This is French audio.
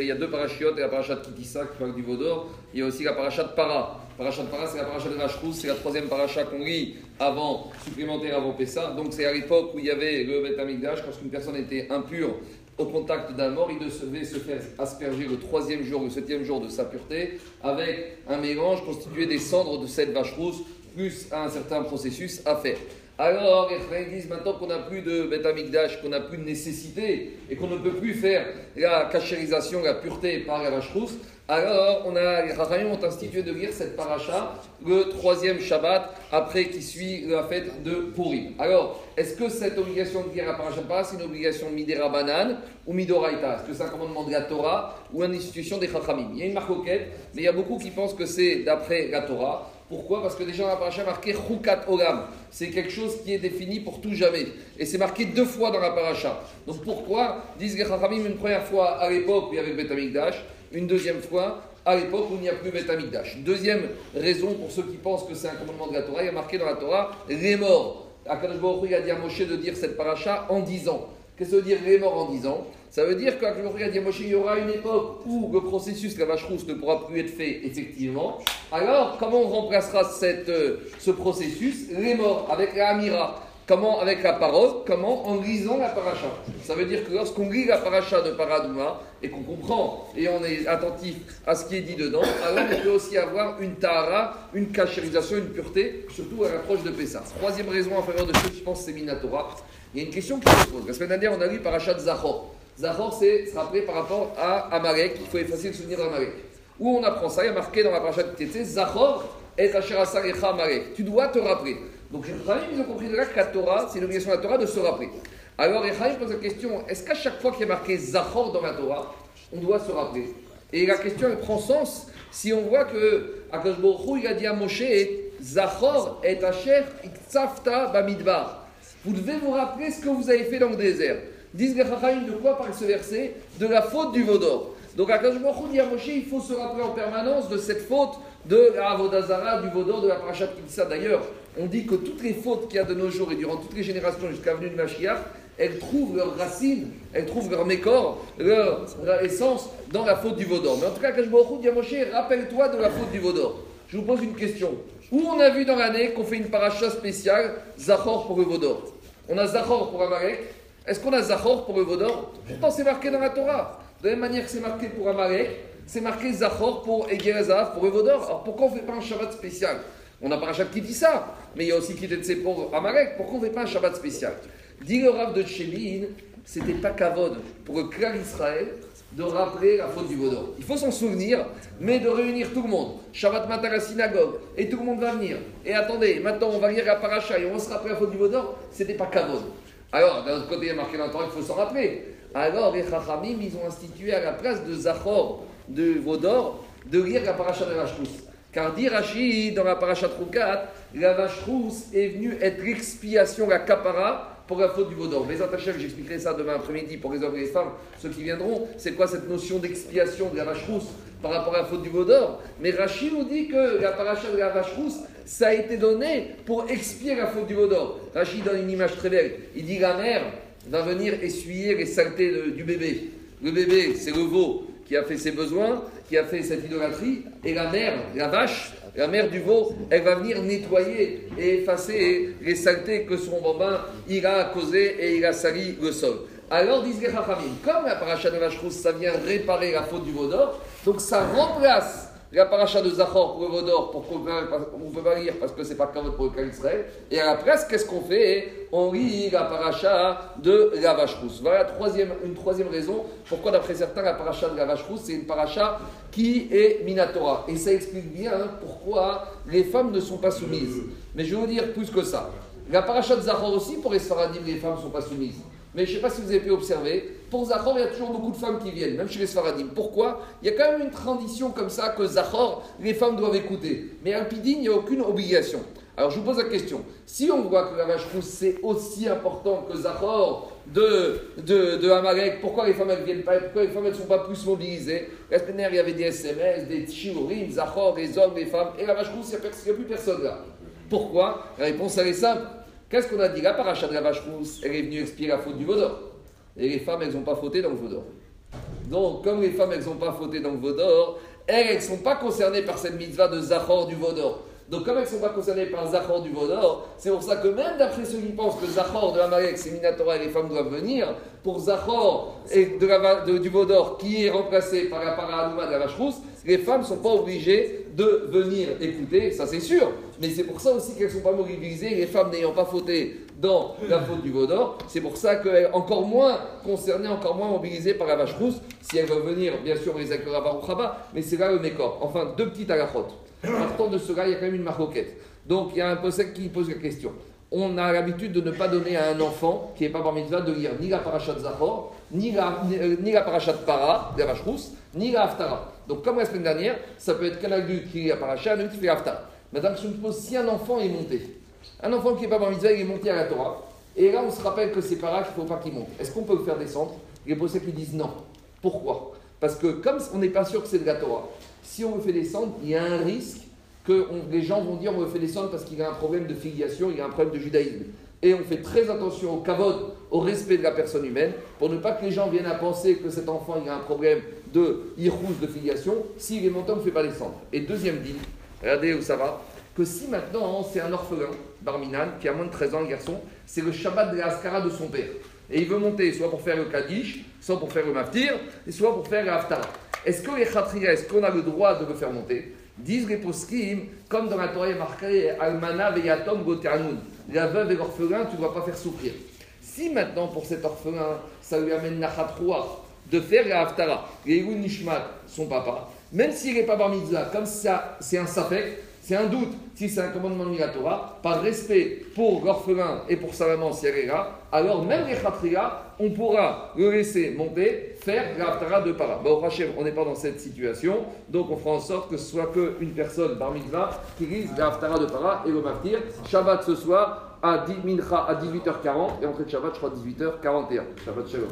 il y a deux parachiotes, et la paracha de Kitissa qui parle du Vaudor, il y a aussi la paracha de Para. Paracha de Para, c'est la paracha de Rachrous, c'est la troisième paracha qu'on lit avant, supplémentaire avant Pessa. Donc c'est à l'époque où il y avait le Beth Amikdash, lorsqu'une personne était impure au contact d'un mort, il devait se faire asperger le troisième jour, le septième jour de sa pureté, avec un mélange constitué des cendres de cette vache rousse, plus un certain processus à faire. Alors, les disent maintenant qu'on n'a plus de Beth Amikdash, qu'on n'a plus de nécessité et qu'on ne peut plus faire la cachérisation, la pureté par la vache alors on a, les Rahayim ont institué de lire cette paracha le troisième Shabbat après qui suit la fête de Purim. Alors, est-ce que cette obligation de lire la paracha c'est une obligation de Midera Banan ou Midoraita Est-ce que c'est un commandement de la Torah ou une institution des Chachamim Il y a une marque mais il y a beaucoup qui pensent que c'est d'après la Torah. Pourquoi? Parce que déjà dans la paracha marqué Chukat Olam. C'est quelque chose qui est défini pour tout jamais. Et c'est marqué deux fois dans la paracha. Donc pourquoi? Disent les une première fois à l'époque où il y avait le Amikdash, une deuxième fois à l'époque où il n'y a plus Beth Amikdash. Deuxième raison pour ceux qui pensent que c'est un commandement de la Torah, il y a marqué dans la Torah les morts. Akadosh Baruch a dit à Moshe de dire cette paracha en dix ans. Qu'est-ce que veut dire les en dix ans? Ça veut dire Moshe il y aura une époque où le processus, la vache rousse, ne pourra plus être fait effectivement. Alors, comment on remplacera euh, ce processus? Les morts, avec la Amira. Comment Avec la parole? Comment? En lisant la paracha. Ça veut dire que lorsqu'on lit la paracha de Paradouma et qu'on comprend et on est attentif à ce qui est dit dedans, alors on peut aussi avoir une tahara, une cachérisation, une pureté, surtout à l'approche de Pessah. Troisième raison en faveur de ceux qui pensent que c'est Minatora. Il y a une question qui se pose. La semaine dernière, on a lu paracha de Zahor. Zahor, c'est se rappeler par rapport à Amalek. Il faut effacer le souvenir d'Amalek. Où on apprend ça? Il y a marqué dans la paracha de Tété Zahor et Amalek. Tu dois te rappeler. Donc les ils ont compris de là que la Torah, c'est l'obligation de la Torah de se rappeler. Alors les pose la question est-ce qu'à chaque fois qu'il y a marqué Zachor dans la Torah, on doit se rappeler? Et la question elle prend sens si on voit que Akash il a dit à Moshe Zachor et Asher Bamidbar. Vous devez vous rappeler ce que vous avez fait dans le désert. Disent les de quoi parle ce verset? De la faute du Vaudor. Donc Akash dit à Moshe il faut se rappeler en permanence de cette faute de la Avodazara, du Vaudor, de la Parashat Kitsa. D'ailleurs, on dit que toutes les fautes qu'il y a de nos jours et durant toutes les générations jusqu'à venue de Mashiach, elles trouvent leurs racines, elles trouvent leur mécor, leur, essence dans la faute du Vaudor. Mais en tout cas, Kajbaruch dit à Moshe, rappelle-toi de la faute du Vaudor. Je vous pose une question. Où on a vu dans l'année qu'on fait une paracha spéciale, Zachor pour le Vaudor On a Zachor pour Amalek. Est-ce qu'on a Zachor pour le Vaudor Pourtant, c'est marqué dans la Torah. De la même manière que c'est marqué pour Amalek, c'est marqué Zachor pour Egerezav, pour le Vaudor. Alors pourquoi on ne fait pas un Shabbat spécial on a pas Shabbat qui dit ça, mais il y a aussi qui dit pour Amalek. Pourquoi on ne fait pas un Shabbat spécial Dit le Rav de Tchéline, c'était pas kavod pour le clan Israël de rappeler la faute du Vaudor. Il faut s'en souvenir, mais de réunir tout le monde. Shabbat matin à la synagogue, et tout le monde va venir. Et attendez, maintenant on va lire la paracha et on se rappeler la faute du Vaudor, c'était pas kavod. Alors, d'un autre côté, il y a marqué dans qu'il faut s'en rappeler. Alors, les Chachamim, ils ont institué à la place de Zachor, de Vaudor, de lire la paracha de Rashkus. Car dit Rachid dans la parachat Roukat, la vache rousse est venue être l'expiation, la capara pour la faute du vaudor. Mais attachés, j'expliquerai ça demain après-midi pour les hommes et les femmes, ceux qui viendront. C'est quoi cette notion d'expiation de la vache rousse par rapport à la faute du vaudor Mais Rachid nous dit que la paracha de la vache rousse, ça a été donné pour expier la faute du vaudor. Rachid donne une image très belle. Il dit la mère va venir essuyer les saletés du bébé. Le bébé, c'est le veau qui a fait ses besoins, qui a fait cette idolâtrie, et la mère, la vache, la mère du veau, elle va venir nettoyer et effacer les saletés que son bambin il a causé et il a sali le sol. Alors disent les comme la paracha de vache rousse, ça vient réparer la faute du veau d'or, donc ça remplace la paracha de Zachor pour le Vaudor, pour qu'on ne peut pas lire parce que c'est pas comme pour le cas d'Israël. Et à la presse, qu'est-ce qu'on fait? On lit la paracha de la vache rousse. Voilà une troisième raison pourquoi, d'après certains, la paracha de la vache c'est une paracha qui est Minatora. Et ça explique bien pourquoi les femmes ne sont pas soumises. Mais je vais vous dire plus que ça. La paracha de Zachor aussi, pour les Sfaradim, les femmes ne sont pas soumises. Mais je ne sais pas si vous avez pu observer, pour Zachor, il y a toujours beaucoup de femmes qui viennent, même chez les Sfaradim. Pourquoi? Il y a quand même une tradition comme ça que Zachor, les femmes doivent écouter. Mais Alpidine, il n'y a aucune obligation. Alors je vous pose la question, si on voit que la vache rousse c'est aussi important que Zachor de, de, de Amalek, pourquoi les femmes elles viennent pas, pourquoi les femmes ne sont pas plus mobilisées? La semaine dernière il y avait des SMS, des chiourim, Zachor, les hommes, les femmes, et la vache rousse, il n'y a, plus personne là. Pourquoi? La réponse elle est simple. Qu'est-ce qu'on a dit La paracha de la vache rousse, elle est venue expier la faute du vaudor. Et les femmes, elles n'ont pas fauté dans le vaudor. Donc, comme les femmes, elles n'ont pas fauté dans le Vaudor, elles, elles ne sont pas concernées par cette mitzvah de Zachor du Vaudor. Donc, comme elles ne sont pas concernées par Zachor du Vaudor, c'est pour ça que même d'après ceux qui pensent que Zachor de Amalek, c'est Minatora et les femmes doivent venir, pour Zachor du Vaudor qui est remplacé par la Paranouma de la vache rousse, les femmes ne sont pas obligées de venir écouter, ça c'est sûr. Mais c'est pour ça aussi qu'elles ne sont pas mobilisées, les femmes n'ayant pas fauté dans la faute du Vaudor. C'est pour ça qu'elles sont encore moins concernées, encore moins mobilisées par la vache rousse. Si elles veulent venir, bien sûr, les accueillera par Khaba, mais c'est là le mécor. Enfin, deux petites alachotes. Partant de cela, il y a quand même une marroquette. Donc, il y a un possèque qui pose la question. On a l'habitude de ne pas donner à un enfant qui n'est pas par mitzvah de lire ni la parachat Zahor, ni la, ni, euh, la parachat Para, la vache ni la Haftara. Donc, comme la semaine dernière, ça peut être qu'un adulte qui lit la parachat, un adulte qui fait Haftara. Madame, je me pose si un enfant est monté, un enfant qui n'est pas par mitzvah, il est monté à la Torah, et là, on se rappelle que c'est para qu'il ne faut pas qu'il monte. Est-ce qu'on peut le faire descendre? Les possèques lui disent non. Pourquoi? Parce que comme on n'est pas sûr que c'est de la si on le fait descendre, il y a un risque que les gens vont dire on le fait descendre parce qu'il a un problème de filiation, il a un problème de judaïsme. Et on fait très attention au kavod, au respect de la personne humaine, pour ne pas que les gens viennent à penser que cet enfant il a un problème de irous de filiation. S'il est monté, on ne fait pas descendre. Et deuxième dit, regardez où ça va, que si maintenant c'est un orphelin, Barminan, qui a moins de 13 ans, le garçon, c'est le Shabbat de la Haskara de son père. Et il veut monter soit pour faire le Kaddish, soit pour faire le Maftir, et soit pour faire Haftara. Est-ce que les Khatriya, est-ce qu'on a le droit de le faire monter? Disent les poskim, comme dans la Torah marqué Almana veyatom goteanun. La veuve et l'orphelin, tu ne dois pas faire souffrir. Si maintenant pour cet orphelin, ça lui amène Nachat Roi de faire la Haftara, Nishmat, son papa, même s'il n'est pas bar mitzvah, comme ça, c'est un safek, c'est un doute si c'est un commandement de la Torah, par respect pour l'orphelin et pour sa maman si alors même les Khatriya, on pourra le laisser monter, faire la de para. Au Hachem, on n'est pas dans cette situation, donc on fera en sorte que ce soit qu'une personne bar mitzvah qui lise la de para et le Maftir. Shabbat ce soir à 10 mincha à 18h40 et entrée de Shabbat, je crois, 18h41. Shabbat Shalom.